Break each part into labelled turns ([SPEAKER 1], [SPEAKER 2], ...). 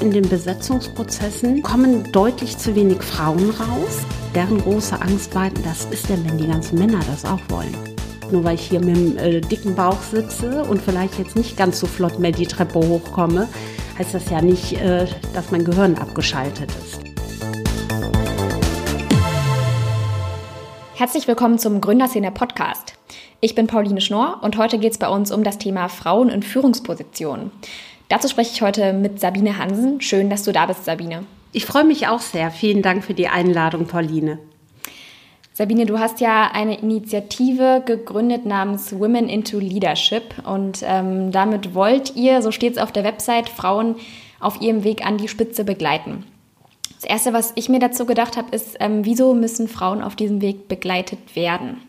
[SPEAKER 1] in den Besetzungsprozessen kommen deutlich zu wenig Frauen raus. Deren große Angst war, das ist denn, wenn die ganzen Männer das auch wollen. Nur weil ich hier mit dem äh, dicken Bauch sitze und vielleicht jetzt nicht ganz so flott mehr die Treppe hochkomme, heißt das ja nicht, äh, dass mein Gehirn abgeschaltet ist.
[SPEAKER 2] Herzlich willkommen zum Gründerszene Podcast. Ich bin Pauline Schnorr und heute geht es bei uns um das Thema Frauen in Führungspositionen. Dazu spreche ich heute mit Sabine Hansen. Schön, dass du da bist, Sabine.
[SPEAKER 1] Ich freue mich auch sehr. Vielen Dank für die Einladung, Pauline.
[SPEAKER 2] Sabine, du hast ja eine Initiative gegründet namens Women into Leadership und ähm, damit wollt ihr, so steht es auf der Website, Frauen auf ihrem Weg an die Spitze begleiten. Das Erste, was ich mir dazu gedacht habe, ist, ähm, wieso müssen Frauen auf diesem Weg begleitet werden?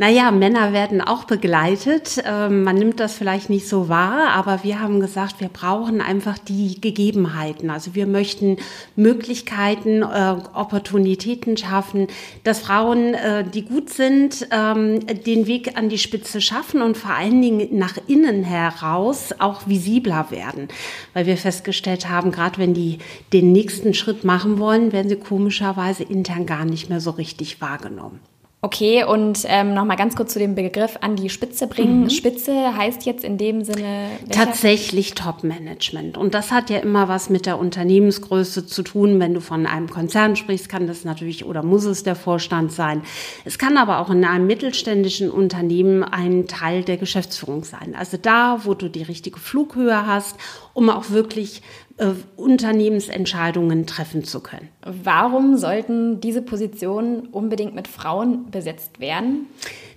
[SPEAKER 1] Naja, Männer werden auch begleitet. Ähm, man nimmt das vielleicht nicht so wahr, aber wir haben gesagt, wir brauchen einfach die Gegebenheiten. Also wir möchten Möglichkeiten, äh, Opportunitäten schaffen, dass Frauen, äh, die gut sind, ähm, den Weg an die Spitze schaffen und vor allen Dingen nach innen heraus auch visibler werden. Weil wir festgestellt haben, gerade wenn die den nächsten Schritt machen wollen, werden sie komischerweise intern gar nicht mehr so richtig wahrgenommen.
[SPEAKER 2] Okay, und ähm, nochmal ganz kurz zu dem Begriff an die Spitze bringen. Mhm. Spitze heißt jetzt in dem Sinne.
[SPEAKER 1] Welcher? Tatsächlich Top-Management. Und das hat ja immer was mit der Unternehmensgröße zu tun. Wenn du von einem Konzern sprichst, kann das natürlich oder muss es der Vorstand sein. Es kann aber auch in einem mittelständischen Unternehmen ein Teil der Geschäftsführung sein. Also da, wo du die richtige Flughöhe hast, um auch wirklich äh, Unternehmensentscheidungen treffen zu können.
[SPEAKER 2] Warum sollten diese Positionen unbedingt mit Frauen besetzt werden?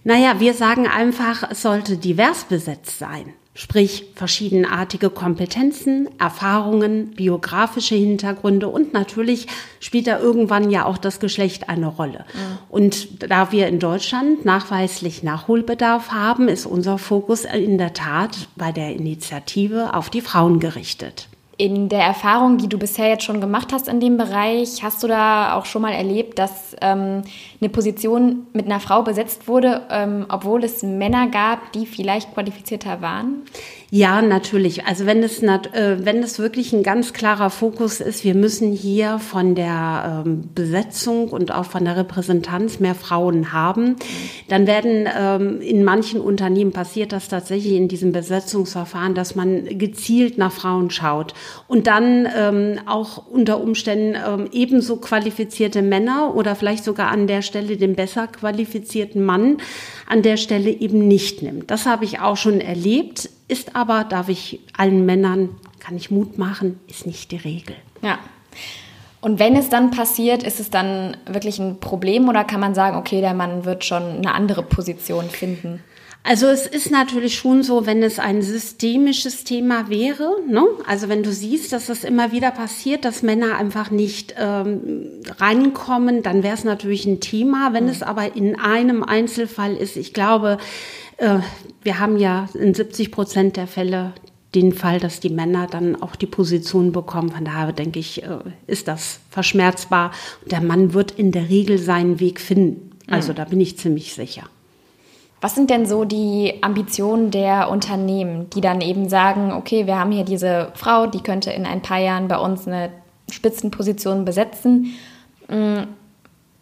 [SPEAKER 1] Naja, wir sagen einfach, es sollte divers besetzt sein. Sprich, verschiedenartige Kompetenzen, Erfahrungen, biografische Hintergründe und natürlich spielt da irgendwann ja auch das Geschlecht eine Rolle. Mhm. Und da wir in Deutschland nachweislich Nachholbedarf haben, ist unser Fokus in der Tat bei der Initiative auf die Frauen gerichtet.
[SPEAKER 2] In der Erfahrung, die du bisher jetzt schon gemacht hast in dem Bereich, hast du da auch schon mal erlebt, dass ähm, eine Position mit einer Frau besetzt wurde, ähm, obwohl es Männer gab, die vielleicht qualifizierter waren?
[SPEAKER 1] Ja, natürlich. Also wenn es, äh, wenn es wirklich ein ganz klarer Fokus ist, wir müssen hier von der ähm, Besetzung und auch von der Repräsentanz mehr Frauen haben, dann werden ähm, in manchen Unternehmen passiert das tatsächlich in diesem Besetzungsverfahren, dass man gezielt nach Frauen schaut und dann ähm, auch unter Umständen ebenso qualifizierte Männer oder vielleicht sogar an der Stelle den besser qualifizierten Mann an der Stelle eben nicht nimmt. Das habe ich auch schon erlebt ist aber, darf ich allen Männern, kann ich Mut machen, ist nicht die Regel.
[SPEAKER 2] Ja. Und wenn es dann passiert, ist es dann wirklich ein Problem oder kann man sagen, okay, der Mann wird schon eine andere Position finden?
[SPEAKER 1] Also es ist natürlich schon so, wenn es ein systemisches Thema wäre, ne? also wenn du siehst, dass es immer wieder passiert, dass Männer einfach nicht ähm, reinkommen, dann wäre es natürlich ein Thema. Wenn mhm. es aber in einem Einzelfall ist, ich glaube, äh, wir haben ja in 70 Prozent der Fälle den Fall, dass die Männer dann auch die Position bekommen. Von daher denke ich, äh, ist das verschmerzbar. Der Mann wird in der Regel seinen Weg finden. Also mhm. da bin ich ziemlich sicher.
[SPEAKER 2] Was sind denn so die Ambitionen der Unternehmen, die dann eben sagen, okay, wir haben hier diese Frau, die könnte in ein paar Jahren bei uns eine Spitzenposition besetzen.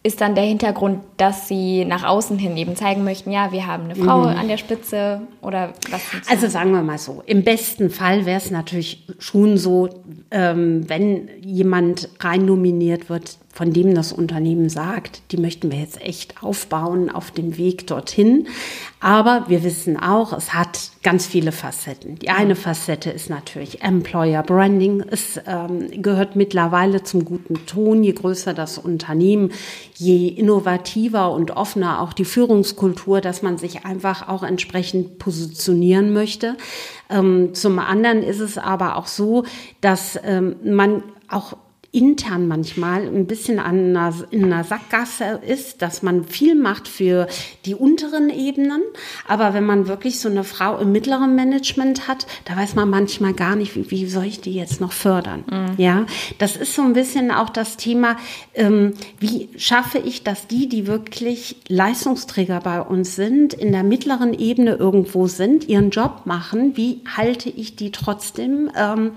[SPEAKER 2] Ist dann der Hintergrund, dass sie nach außen hin eben zeigen möchten, ja, wir haben eine Frau mhm. an der Spitze oder was?
[SPEAKER 1] Also sagen wir mal so, im besten Fall wäre es natürlich schon so, ähm, wenn jemand rein nominiert wird, von dem das Unternehmen sagt, die möchten wir jetzt echt aufbauen auf dem Weg dorthin. Aber wir wissen auch, es hat ganz viele Facetten. Die eine Facette ist natürlich Employer Branding. Es ähm, gehört mittlerweile zum guten Ton. Je größer das Unternehmen, je innovativer und offener auch die Führungskultur, dass man sich einfach auch entsprechend positionieren möchte. Ähm, zum anderen ist es aber auch so, dass ähm, man auch intern manchmal ein bisschen an einer, in einer Sackgasse ist, dass man viel macht für die unteren Ebenen. Aber wenn man wirklich so eine Frau im mittleren Management hat, da weiß man manchmal gar nicht, wie, wie soll ich die jetzt noch fördern? Mhm. Ja, das ist so ein bisschen auch das Thema, ähm, wie schaffe ich, dass die, die wirklich Leistungsträger bei uns sind, in der mittleren Ebene irgendwo sind, ihren Job machen, wie halte ich die trotzdem ähm,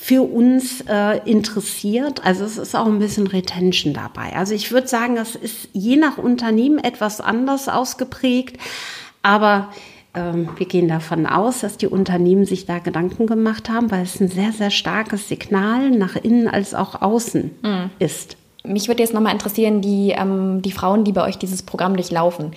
[SPEAKER 1] für uns äh, interessiert. Also es ist auch ein bisschen Retention dabei. Also ich würde sagen, das ist je nach Unternehmen etwas anders ausgeprägt, aber ähm, wir gehen davon aus, dass die Unternehmen sich da Gedanken gemacht haben, weil es ein sehr, sehr starkes Signal nach innen als auch außen mhm. ist.
[SPEAKER 2] Mich würde jetzt nochmal interessieren, die, ähm, die Frauen, die bei euch dieses Programm durchlaufen.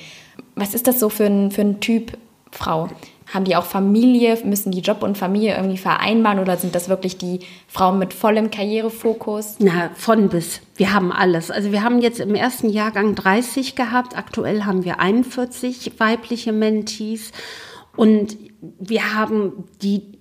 [SPEAKER 2] Was ist das so für ein, für ein Typ Frau? Haben die auch Familie? Müssen die Job und Familie irgendwie vereinbaren oder sind das wirklich die Frauen mit vollem Karrierefokus?
[SPEAKER 1] Na, von bis. Wir haben alles. Also wir haben jetzt im ersten Jahrgang 30 gehabt. Aktuell haben wir 41 weibliche Mentees. Und wir haben die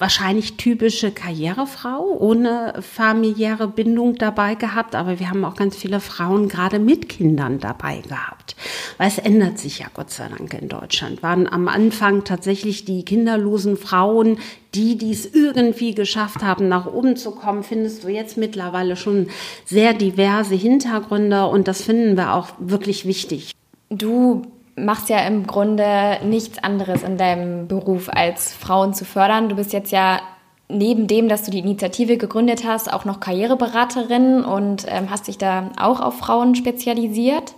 [SPEAKER 1] wahrscheinlich typische Karrierefrau ohne familiäre Bindung dabei gehabt, aber wir haben auch ganz viele Frauen gerade mit Kindern dabei gehabt. Weil es ändert sich ja Gott sei Dank in Deutschland. Waren am Anfang tatsächlich die kinderlosen Frauen, die dies irgendwie geschafft haben, nach oben zu kommen, findest du jetzt mittlerweile schon sehr diverse Hintergründe und das finden wir auch wirklich wichtig.
[SPEAKER 2] Du machst ja im Grunde nichts anderes in deinem Beruf, als Frauen zu fördern. Du bist jetzt ja neben dem, dass du die Initiative gegründet hast, auch noch Karriereberaterin und ähm, hast dich da auch auf Frauen spezialisiert.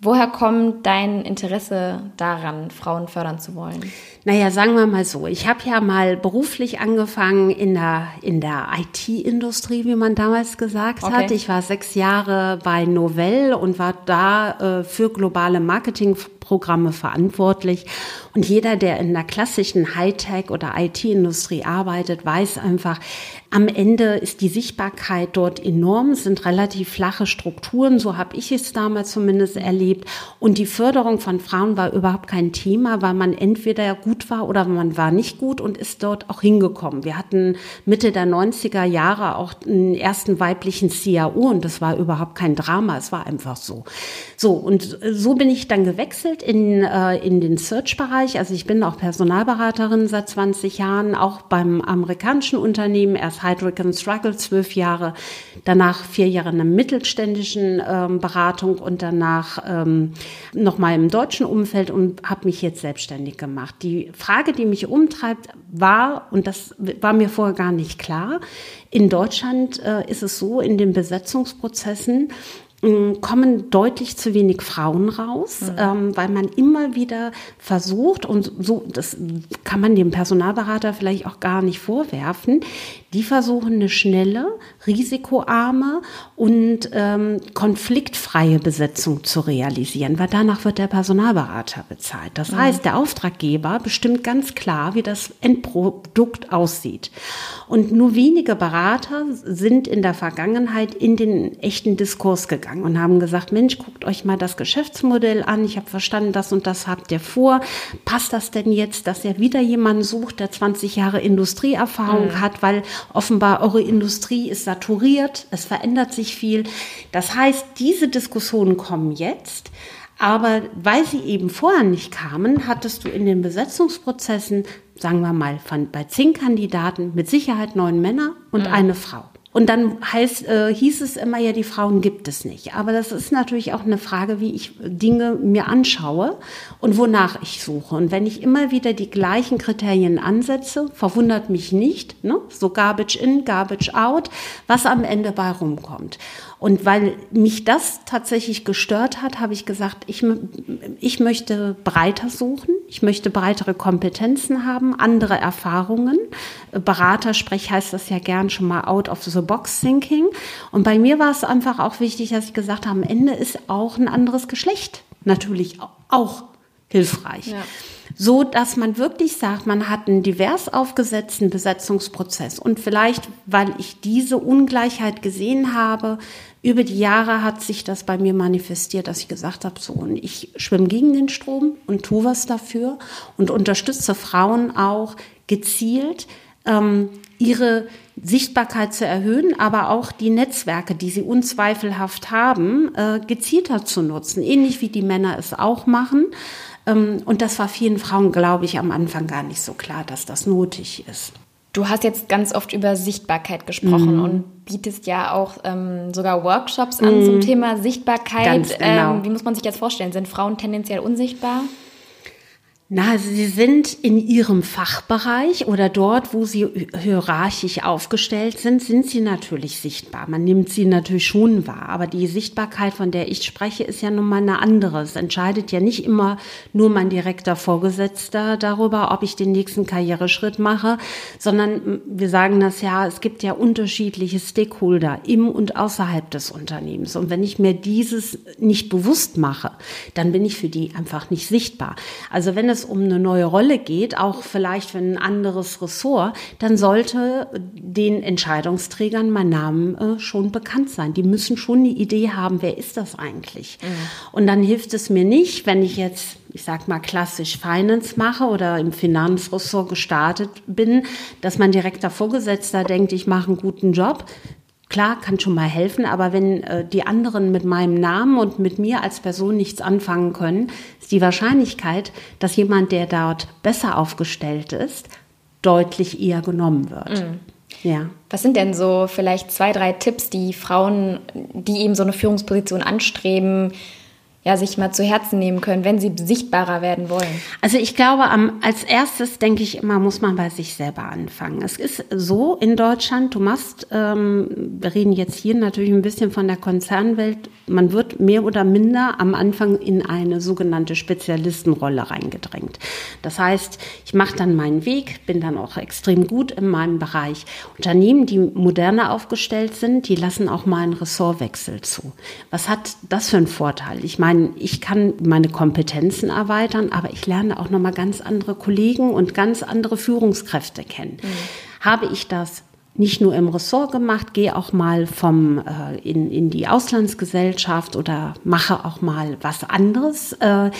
[SPEAKER 2] Woher kommt dein Interesse daran, Frauen fördern zu wollen?
[SPEAKER 1] Naja, sagen wir mal so. Ich habe ja mal beruflich angefangen in der, in der IT-Industrie, wie man damals gesagt okay. hat. Ich war sechs Jahre bei Novell und war da äh, für globale Marketingprogramme verantwortlich und jeder, der in der klassischen Hightech- oder IT-Industrie arbeitet, weiß einfach, am Ende ist die Sichtbarkeit dort enorm, es sind relativ flache Strukturen, so habe ich es damals zumindest erlebt. Und die Förderung von Frauen war überhaupt kein Thema, weil man entweder gut war oder man war nicht gut und ist dort auch hingekommen. Wir hatten Mitte der 90er Jahre auch einen ersten weiblichen CAO und das war überhaupt kein Drama, es war einfach so. So, und so bin ich dann gewechselt in, äh, in den Search-Bereich Bereich. Also ich bin auch Personalberaterin seit 20 Jahren, auch beim amerikanischen Unternehmen, erst Hydrick Struggle zwölf Jahre, danach vier Jahre in einer mittelständischen ähm, Beratung und danach ähm, nochmal im deutschen Umfeld und habe mich jetzt selbstständig gemacht. Die Frage, die mich umtreibt, war, und das war mir vorher gar nicht klar, in Deutschland äh, ist es so, in den Besetzungsprozessen, kommen deutlich zu wenig Frauen raus, mhm. ähm, weil man immer wieder versucht, und so, das kann man dem Personalberater vielleicht auch gar nicht vorwerfen, die versuchen eine schnelle, risikoarme und ähm, konfliktfreie Besetzung zu realisieren, weil danach wird der Personalberater bezahlt. Das mhm. heißt, der Auftraggeber bestimmt ganz klar, wie das Endprodukt aussieht. Und nur wenige Berater sind in der Vergangenheit in den echten Diskurs gegangen und haben gesagt, Mensch, guckt euch mal das Geschäftsmodell an. Ich habe verstanden, das und das habt ihr vor. Passt das denn jetzt, dass ihr wieder jemanden sucht, der 20 Jahre Industrieerfahrung mhm. hat, weil offenbar eure Industrie ist saturiert, es verändert sich viel. Das heißt, diese Diskussionen kommen jetzt. Aber weil sie eben vorher nicht kamen, hattest du in den Besetzungsprozessen, sagen wir mal, von, bei zehn Kandidaten mit Sicherheit neun Männer und mhm. eine Frau. Und dann heißt, äh, hieß es immer ja, die Frauen gibt es nicht. Aber das ist natürlich auch eine Frage, wie ich Dinge mir anschaue und wonach ich suche. Und wenn ich immer wieder die gleichen Kriterien ansetze, verwundert mich nicht, ne? so Garbage in, Garbage out, was am Ende bei rumkommt. Und weil mich das tatsächlich gestört hat, habe ich gesagt, ich, ich möchte breiter suchen, ich möchte breitere Kompetenzen haben, andere Erfahrungen. Beratersprech heißt das ja gern schon mal out of the box thinking. Und bei mir war es einfach auch wichtig, dass ich gesagt habe, am Ende ist auch ein anderes Geschlecht natürlich auch hilfreich. Ja. So dass man wirklich sagt, man hat einen divers aufgesetzten Besetzungsprozess. Und vielleicht, weil ich diese Ungleichheit gesehen habe, über die Jahre hat sich das bei mir manifestiert, dass ich gesagt habe, so, und ich schwimme gegen den Strom und tue was dafür und unterstütze Frauen auch gezielt, ähm, ihre Sichtbarkeit zu erhöhen, aber auch die Netzwerke, die sie unzweifelhaft haben, äh, gezielter zu nutzen, ähnlich wie die Männer es auch machen. Ähm, und das war vielen Frauen, glaube ich, am Anfang gar nicht so klar, dass das nötig ist.
[SPEAKER 2] Du hast jetzt ganz oft über Sichtbarkeit gesprochen mhm. und bietest ja auch ähm, sogar Workshops an mhm. zum Thema Sichtbarkeit.
[SPEAKER 1] Ganz genau.
[SPEAKER 2] Ähm, wie muss man sich das vorstellen? Sind Frauen tendenziell unsichtbar?
[SPEAKER 1] Na, Sie sind in Ihrem Fachbereich oder dort, wo Sie hierarchisch aufgestellt sind, sind Sie natürlich sichtbar. Man nimmt Sie natürlich schon wahr. Aber die Sichtbarkeit, von der ich spreche, ist ja nun mal eine andere. Es entscheidet ja nicht immer nur mein direkter Vorgesetzter darüber, ob ich den nächsten Karriereschritt mache, sondern wir sagen das ja, es gibt ja unterschiedliche Stakeholder im und außerhalb des Unternehmens. Und wenn ich mir dieses nicht bewusst mache, dann bin ich für die einfach nicht sichtbar. Also wenn es um eine neue Rolle geht, auch vielleicht für ein anderes Ressort, dann sollte den Entscheidungsträgern mein Name äh, schon bekannt sein. Die müssen schon eine Idee haben, wer ist das eigentlich? Mhm. Und dann hilft es mir nicht, wenn ich jetzt ich sag mal klassisch Finance mache oder im Finanzressort gestartet bin, dass mein direkter Vorgesetzter denkt, ich mache einen guten Job. Klar, kann schon mal helfen, aber wenn äh, die anderen mit meinem Namen und mit mir als Person nichts anfangen können, ist die Wahrscheinlichkeit, dass jemand, der dort besser aufgestellt ist, deutlich eher genommen wird. Mhm.
[SPEAKER 2] Ja. Was sind denn so vielleicht zwei, drei Tipps, die Frauen, die eben so eine Führungsposition anstreben, ja, sich mal zu Herzen nehmen können, wenn sie sichtbarer werden wollen?
[SPEAKER 1] Also ich glaube, als erstes denke ich immer, muss man bei sich selber anfangen. Es ist so in Deutschland, du machst, ähm, wir reden jetzt hier natürlich ein bisschen von der Konzernwelt, man wird mehr oder minder am Anfang in eine sogenannte Spezialistenrolle reingedrängt. Das heißt, ich mache dann meinen Weg, bin dann auch extrem gut in meinem Bereich. Unternehmen, die moderner aufgestellt sind, die lassen auch mal einen Ressortwechsel zu. Was hat das für einen Vorteil? Ich meine, meine, ich kann meine Kompetenzen erweitern, aber ich lerne auch nochmal ganz andere Kollegen und ganz andere Führungskräfte kennen. Mhm. Habe ich das nicht nur im Ressort gemacht, gehe auch mal vom äh, in, in die Auslandsgesellschaft oder mache auch mal was anderes, äh,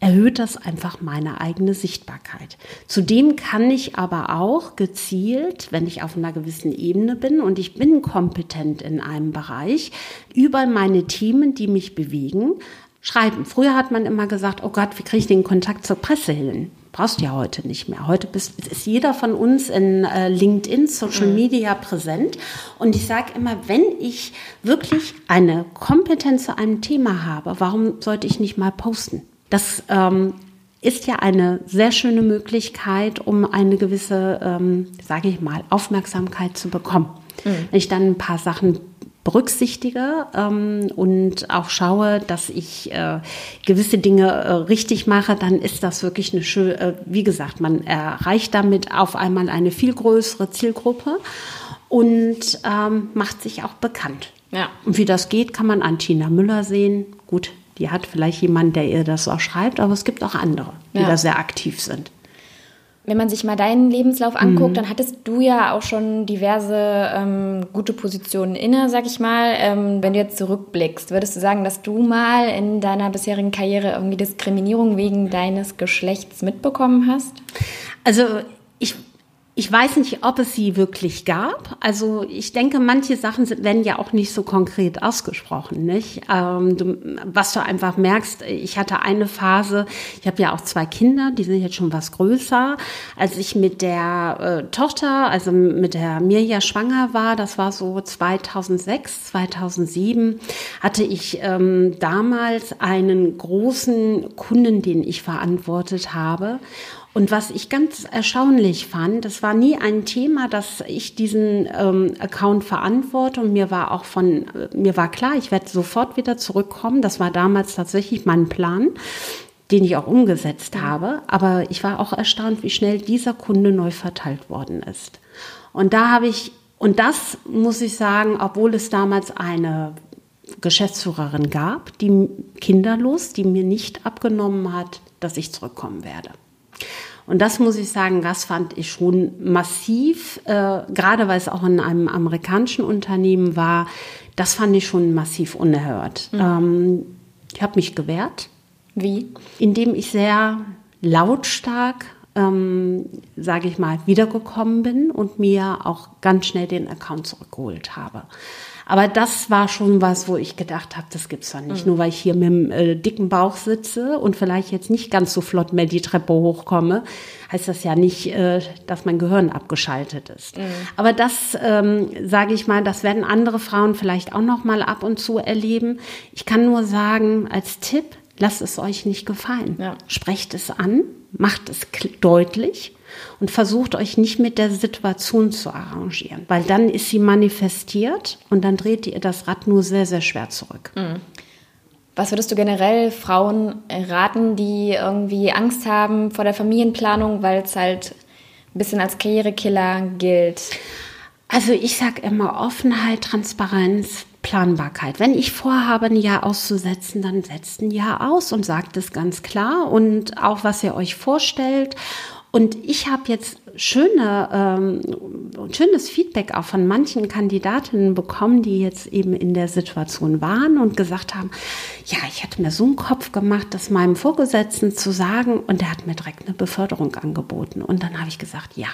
[SPEAKER 1] erhöht das einfach meine eigene Sichtbarkeit. Zudem kann ich aber auch gezielt, wenn ich auf einer gewissen Ebene bin und ich bin kompetent in einem Bereich, über meine Themen, die mich bewegen, schreiben. Früher hat man immer gesagt, oh Gott, wie kriege ich den Kontakt zur Presse hin? Brauchst du ja heute nicht mehr. Heute bist, ist jeder von uns in äh, LinkedIn, Social mhm. Media präsent. Und ich sage immer, wenn ich wirklich eine Kompetenz zu einem Thema habe, warum sollte ich nicht mal posten? Das ähm, ist ja eine sehr schöne Möglichkeit, um eine gewisse, ähm, sage ich mal, Aufmerksamkeit zu bekommen. Mhm. Wenn ich dann ein paar Sachen berücksichtige ähm, und auch schaue, dass ich äh, gewisse Dinge äh, richtig mache, dann ist das wirklich eine schöne, äh, wie gesagt, man erreicht damit auf einmal eine viel größere Zielgruppe und ähm, macht sich auch bekannt. Ja. Und wie das geht, kann man an Tina Müller sehen. Gut, die hat vielleicht jemanden, der ihr das auch schreibt, aber es gibt auch andere, die ja. da sehr aktiv sind
[SPEAKER 2] wenn man sich mal deinen Lebenslauf anguckt, mhm. dann hattest du ja auch schon diverse ähm, gute Positionen inne, sag ich mal. Ähm, wenn du jetzt zurückblickst, würdest du sagen, dass du mal in deiner bisherigen Karriere irgendwie Diskriminierung wegen deines Geschlechts mitbekommen hast?
[SPEAKER 1] Also ich weiß nicht, ob es sie wirklich gab. Also ich denke, manche Sachen werden ja auch nicht so konkret ausgesprochen, nicht? Ähm, du, was du einfach merkst, ich hatte eine Phase, ich habe ja auch zwei Kinder, die sind jetzt schon was größer. Als ich mit der äh, Tochter, also mit der Mirja schwanger war, das war so 2006, 2007, hatte ich ähm, damals einen großen Kunden, den ich verantwortet habe. Und was ich ganz erstaunlich fand, das war nie ein Thema, dass ich diesen ähm, Account verantworte und mir war auch von, äh, mir war klar, ich werde sofort wieder zurückkommen. Das war damals tatsächlich mein Plan den ich auch umgesetzt habe. Aber ich war auch erstaunt, wie schnell dieser Kunde neu verteilt worden ist. Und da habe ich, und das muss ich sagen, obwohl es damals eine Geschäftsführerin gab, die kinderlos, die mir nicht abgenommen hat, dass ich zurückkommen werde. Und das muss ich sagen, das fand ich schon massiv, äh, gerade weil es auch in einem amerikanischen Unternehmen war. Das fand ich schon massiv unerhört. Mhm. Ähm, ich habe mich gewehrt.
[SPEAKER 2] Wie?
[SPEAKER 1] Indem ich sehr lautstark, ähm, sage ich mal, wiedergekommen bin und mir auch ganz schnell den Account zurückgeholt habe. Aber das war schon was, wo ich gedacht habe, das gibt's doch nicht. Mhm. Nur weil ich hier mit dem äh, dicken Bauch sitze und vielleicht jetzt nicht ganz so flott mehr die Treppe hochkomme, heißt das ja nicht, äh, dass mein Gehirn abgeschaltet ist. Mhm. Aber das, ähm, sage ich mal, das werden andere Frauen vielleicht auch noch mal ab und zu erleben. Ich kann nur sagen, als Tipp, lasst es euch nicht gefallen. Ja. Sprecht es an, macht es deutlich und versucht euch nicht mit der Situation zu arrangieren, weil dann ist sie manifestiert und dann dreht ihr das Rad nur sehr, sehr schwer zurück. Mhm.
[SPEAKER 2] Was würdest du generell Frauen raten, die irgendwie Angst haben vor der Familienplanung, weil es halt ein bisschen als Karrierekiller gilt?
[SPEAKER 1] Also ich sage immer Offenheit, Transparenz, Planbarkeit. Wenn ich vorhabe, ein Jahr auszusetzen, dann setzt ein Jahr aus und sagt es ganz klar und auch, was ihr euch vorstellt. Und ich habe jetzt schöne, ähm, schönes Feedback auch von manchen Kandidatinnen bekommen, die jetzt eben in der Situation waren und gesagt haben, ja, ich hatte mir so einen Kopf gemacht, das meinem Vorgesetzten zu sagen und der hat mir direkt eine Beförderung angeboten. Und dann habe ich gesagt, ja,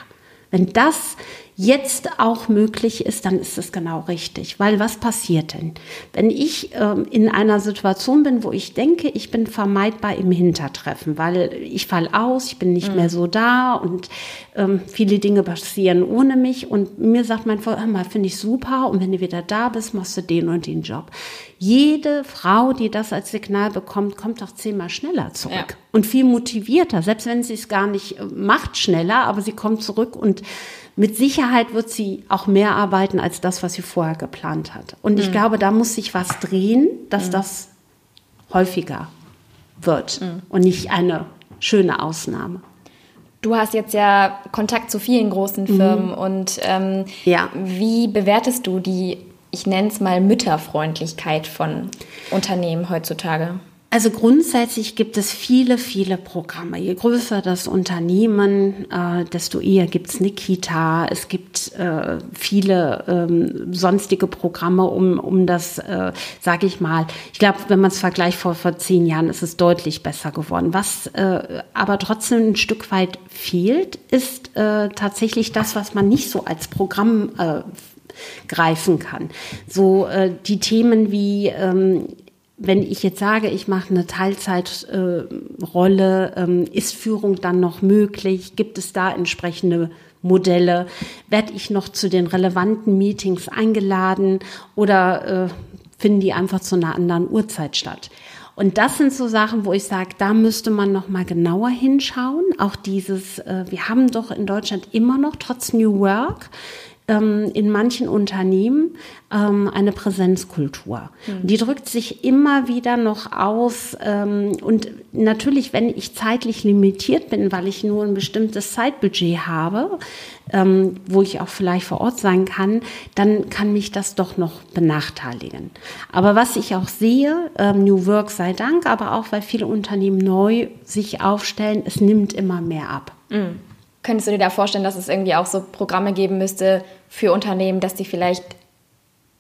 [SPEAKER 1] wenn das jetzt auch möglich ist, dann ist es genau richtig. Weil was passiert denn? Wenn ich ähm, in einer Situation bin, wo ich denke, ich bin vermeidbar im Hintertreffen, weil ich fall aus, ich bin nicht mhm. mehr so da und ähm, viele Dinge passieren ohne mich und mir sagt mein Freund, hör mal, finde ich super und wenn du wieder da bist, machst du den und den Job. Jede Frau, die das als Signal bekommt, kommt doch zehnmal schneller zurück ja. Und viel motivierter, selbst wenn sie es gar nicht äh, macht schneller, aber sie kommt zurück und mit Sicherheit wird sie auch mehr arbeiten als das, was sie vorher geplant hat. Und ich mhm. glaube, da muss sich was drehen, dass mhm. das häufiger wird mhm. und nicht eine schöne Ausnahme.
[SPEAKER 2] Du hast jetzt ja Kontakt zu vielen großen mhm. Firmen und ähm, ja. wie bewertest du die, ich nenne es mal Mütterfreundlichkeit von Unternehmen heutzutage?
[SPEAKER 1] Also grundsätzlich gibt es viele, viele Programme. Je größer das Unternehmen, äh, desto eher gibt es eine Kita. Es gibt äh, viele ähm, sonstige Programme, um, um das, äh, sage ich mal, ich glaube, wenn man es vergleicht vor, vor zehn Jahren, ist es deutlich besser geworden. Was äh, aber trotzdem ein Stück weit fehlt, ist äh, tatsächlich das, was man nicht so als Programm äh, greifen kann. So äh, die Themen wie ähm, wenn ich jetzt sage, ich mache eine Teilzeitrolle, äh, ähm, ist Führung dann noch möglich? Gibt es da entsprechende Modelle? Werde ich noch zu den relevanten Meetings eingeladen oder äh, finden die einfach zu einer anderen Uhrzeit statt? Und das sind so Sachen, wo ich sage, da müsste man noch mal genauer hinschauen. Auch dieses, äh, wir haben doch in Deutschland immer noch trotz New Work ähm, in manchen Unternehmen ähm, eine Präsenzkultur. Mhm. Die drückt sich immer wieder noch aus. Ähm, und natürlich, wenn ich zeitlich limitiert bin, weil ich nur ein bestimmtes Zeitbudget habe, ähm, wo ich auch vielleicht vor Ort sein kann, dann kann mich das doch noch benachteiligen. Aber was ich auch sehe, ähm, New Work sei Dank, aber auch weil viele Unternehmen neu sich aufstellen, es nimmt immer mehr ab. Mhm.
[SPEAKER 2] Könntest du dir da vorstellen, dass es irgendwie auch so Programme geben müsste für Unternehmen, dass die vielleicht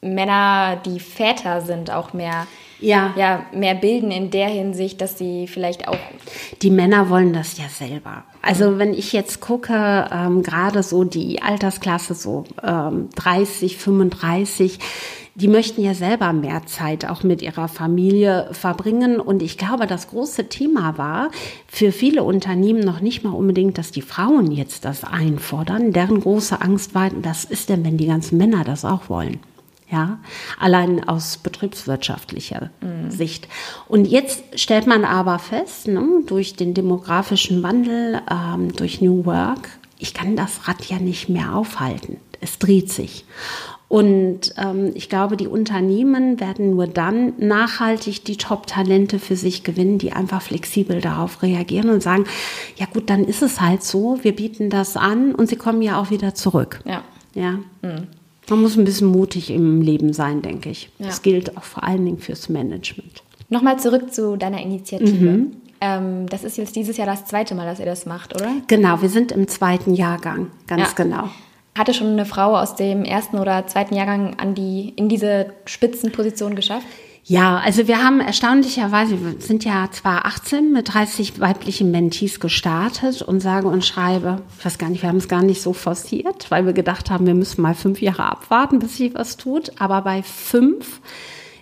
[SPEAKER 2] Männer, die Väter sind, auch mehr, ja. Ja, mehr bilden in der Hinsicht, dass sie vielleicht auch.
[SPEAKER 1] Die Männer wollen das ja selber. Also wenn ich jetzt gucke, ähm, gerade so die Altersklasse so ähm, 30, 35, die möchten ja selber mehr Zeit auch mit ihrer Familie verbringen. Und ich glaube, das große Thema war für viele Unternehmen noch nicht mal unbedingt, dass die Frauen jetzt das einfordern. Deren große Angst war, was ist denn, wenn die ganzen Männer das auch wollen? Ja, allein aus betriebswirtschaftlicher mhm. Sicht. Und jetzt stellt man aber fest, ne, durch den demografischen Wandel, ähm, durch New Work, ich kann das Rad ja nicht mehr aufhalten. Es dreht sich. Und ähm, ich glaube, die Unternehmen werden nur dann nachhaltig die Top-Talente für sich gewinnen, die einfach flexibel darauf reagieren und sagen, ja gut, dann ist es halt so, wir bieten das an und sie kommen ja auch wieder zurück. Ja. Ja. Mhm. Man muss ein bisschen mutig im Leben sein, denke ich. Ja. Das gilt auch vor allen Dingen fürs Management.
[SPEAKER 2] Nochmal zurück zu deiner Initiative. Mhm. Ähm, das ist jetzt dieses Jahr das zweite Mal, dass ihr das macht, oder?
[SPEAKER 1] Genau, wir sind im zweiten Jahrgang, ganz ja. genau.
[SPEAKER 2] Hatte schon eine Frau aus dem ersten oder zweiten Jahrgang an die, in diese Spitzenposition geschafft?
[SPEAKER 1] Ja, also wir haben erstaunlicherweise, wir sind ja 2018 mit 30 weiblichen Mentees gestartet und sage und schreibe, ich weiß gar nicht, wir haben es gar nicht so forciert, weil wir gedacht haben, wir müssen mal fünf Jahre abwarten, bis sich was tut. Aber bei fünf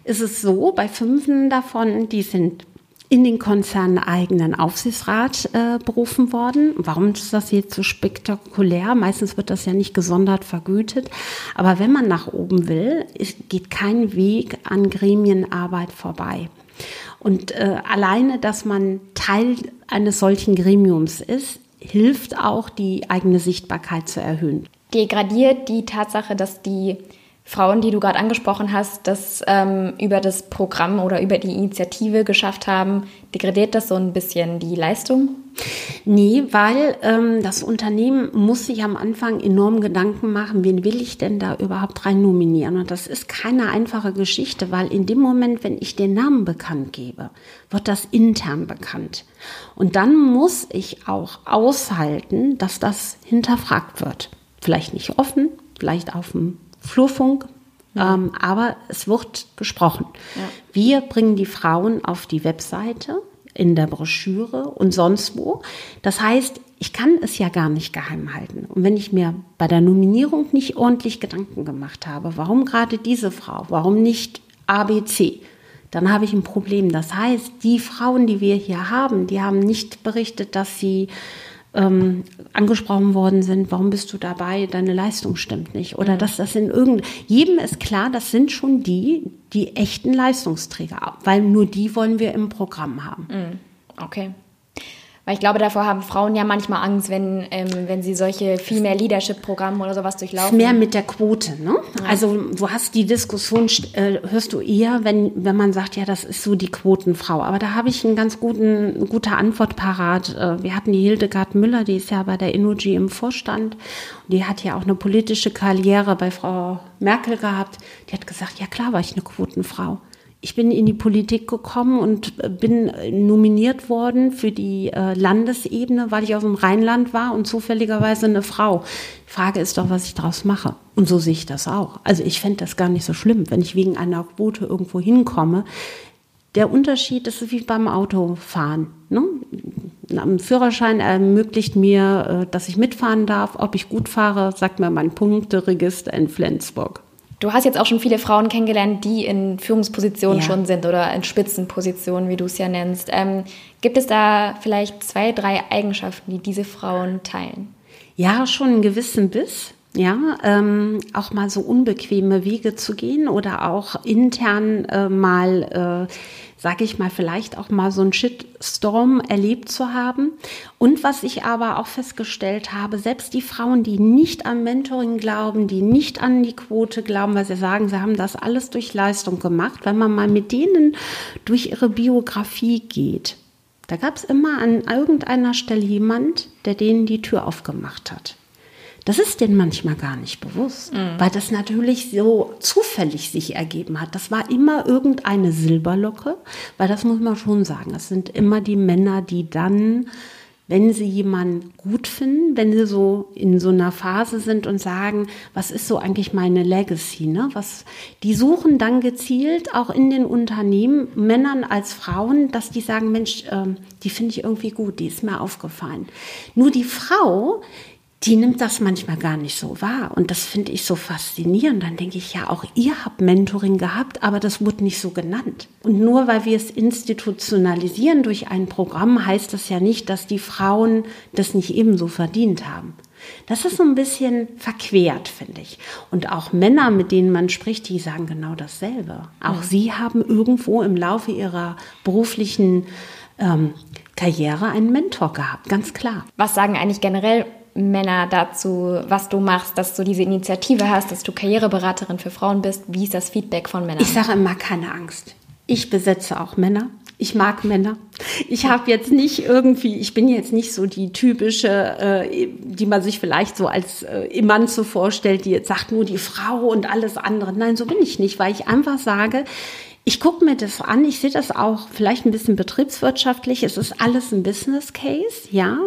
[SPEAKER 1] ist es so, bei fünf davon, die sind in den Konzernen eigenen Aufsichtsrat äh, berufen worden. Warum ist das jetzt so spektakulär? Meistens wird das ja nicht gesondert vergütet. Aber wenn man nach oben will, geht kein Weg an Gremienarbeit vorbei. Und äh, alleine, dass man Teil eines solchen Gremiums ist, hilft auch, die eigene Sichtbarkeit zu erhöhen.
[SPEAKER 2] Degradiert die Tatsache, dass die Frauen, die du gerade angesprochen hast, das ähm, über das Programm oder über die Initiative geschafft haben, degradiert das so ein bisschen die Leistung?
[SPEAKER 1] Nee, weil ähm, das Unternehmen muss sich am Anfang enorm Gedanken machen, wen will ich denn da überhaupt rein nominieren? Und das ist keine einfache Geschichte, weil in dem Moment, wenn ich den Namen bekannt gebe, wird das intern bekannt. Und dann muss ich auch aushalten, dass das hinterfragt wird. Vielleicht nicht offen, vielleicht auf dem Flurfunk, ja. ähm, aber es wird gesprochen. Ja. Wir bringen die Frauen auf die Webseite, in der Broschüre und sonst wo. Das heißt, ich kann es ja gar nicht geheim halten. Und wenn ich mir bei der Nominierung nicht ordentlich Gedanken gemacht habe, warum gerade diese Frau, warum nicht ABC, dann habe ich ein Problem. Das heißt, die Frauen, die wir hier haben, die haben nicht berichtet, dass sie ähm, angesprochen worden sind, warum bist du dabei, deine Leistung stimmt nicht. Oder mhm. dass das in irgendeinem, jedem ist klar, das sind schon die, die echten Leistungsträger, weil nur die wollen wir im Programm haben.
[SPEAKER 2] Mhm. Okay. Weil ich glaube, davor haben Frauen ja manchmal Angst, wenn, ähm, wenn sie solche Female Leadership-Programme oder sowas durchlaufen.
[SPEAKER 1] Mehr mit der Quote, ne? Ja. Also du hast die Diskussion, äh, hörst du eher, wenn, wenn man sagt, ja, das ist so die Quotenfrau. Aber da habe ich einen ganz guten, gute Antwort parat. Äh, wir hatten die Hildegard Müller, die ist ja bei der Energy im Vorstand. Die hat ja auch eine politische Karriere bei Frau Merkel gehabt. Die hat gesagt, ja klar war ich eine Quotenfrau ich bin in die Politik gekommen und äh, bin äh, nominiert worden für die äh, Landesebene, weil ich aus dem Rheinland war und zufälligerweise eine Frau. Die Frage ist doch, was ich daraus mache. Und so sehe ich das auch. Also ich fände das gar nicht so schlimm, wenn ich wegen einer Quote irgendwo hinkomme. Der Unterschied ist wie beim Autofahren. Ne? Ein Führerschein ermöglicht mir, dass ich mitfahren darf. Ob ich gut fahre, sagt mir mein Punkteregister in Flensburg.
[SPEAKER 2] Du hast jetzt auch schon viele Frauen kennengelernt, die in Führungspositionen ja. schon sind oder in Spitzenpositionen, wie du es ja nennst. Ähm, gibt es da vielleicht zwei, drei Eigenschaften, die diese Frauen teilen?
[SPEAKER 1] Ja, schon einen gewissen Biss. Ja, ähm, auch mal so unbequeme Wege zu gehen oder auch intern äh, mal äh, sage ich mal, vielleicht auch mal so einen Shitstorm erlebt zu haben. Und was ich aber auch festgestellt habe, selbst die Frauen, die nicht an Mentoring glauben, die nicht an die Quote glauben, weil sie sagen, sie haben das alles durch Leistung gemacht, wenn man mal mit denen durch ihre Biografie geht, da gab es immer an irgendeiner Stelle jemand, der denen die Tür aufgemacht hat. Das ist denen manchmal gar nicht bewusst, mhm. weil das natürlich so zufällig sich ergeben hat. Das war immer irgendeine Silberlocke, weil das muss man schon sagen. Es sind immer die Männer, die dann, wenn sie jemanden gut finden, wenn sie so in so einer Phase sind und sagen, was ist so eigentlich meine Legacy, ne? Was, die suchen dann gezielt auch in den Unternehmen, Männern als Frauen, dass die sagen, Mensch, äh, die finde ich irgendwie gut, die ist mir aufgefallen. Nur die Frau, die nimmt das manchmal gar nicht so wahr. Und das finde ich so faszinierend. Dann denke ich, ja, auch ihr habt Mentoring gehabt, aber das wurde nicht so genannt. Und nur weil wir es institutionalisieren durch ein Programm, heißt das ja nicht, dass die Frauen das nicht ebenso verdient haben. Das ist so ein bisschen verquert, finde ich. Und auch Männer, mit denen man spricht, die sagen genau dasselbe. Auch ja. sie haben irgendwo im Laufe ihrer beruflichen ähm, Karriere einen Mentor gehabt, ganz klar.
[SPEAKER 2] Was sagen eigentlich generell Männer dazu, was du machst, dass du diese Initiative hast, dass du Karriereberaterin für Frauen bist. Wie ist das Feedback von Männern?
[SPEAKER 1] Ich sage immer keine Angst. Ich besetze auch Männer. Ich mag Männer. Ich habe jetzt nicht irgendwie, ich bin jetzt nicht so die typische, äh, die man sich vielleicht so als äh, so vorstellt, die jetzt sagt nur die Frau und alles andere. Nein, so bin ich nicht, weil ich einfach sage, ich gucke mir das an, ich sehe das auch vielleicht ein bisschen betriebswirtschaftlich. Es ist alles ein Business Case, ja.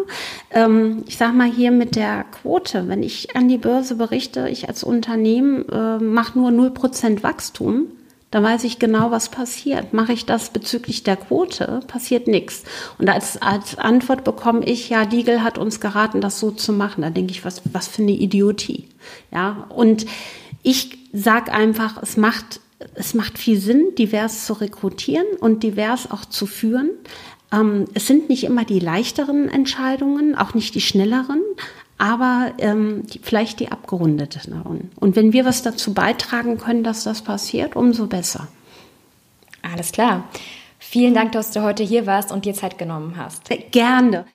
[SPEAKER 1] Ähm, ich sage mal hier mit der Quote, wenn ich an die Börse berichte, ich als Unternehmen äh, mache nur 0% Wachstum, dann weiß ich genau, was passiert. Mache ich das bezüglich der Quote, passiert nichts. Und als, als Antwort bekomme ich, ja, Legal hat uns geraten, das so zu machen. Da denke ich, was, was für eine Idiotie. Ja, und ich sage einfach, es macht es macht viel Sinn, divers zu rekrutieren und divers auch zu führen. Ähm, es sind nicht immer die leichteren Entscheidungen, auch nicht die schnelleren, aber ähm, die, vielleicht die abgerundeteren. Und wenn wir was dazu beitragen können, dass das passiert, umso besser.
[SPEAKER 2] Alles klar. Vielen Dank, dass du heute hier warst und dir Zeit genommen hast.
[SPEAKER 1] Gerne.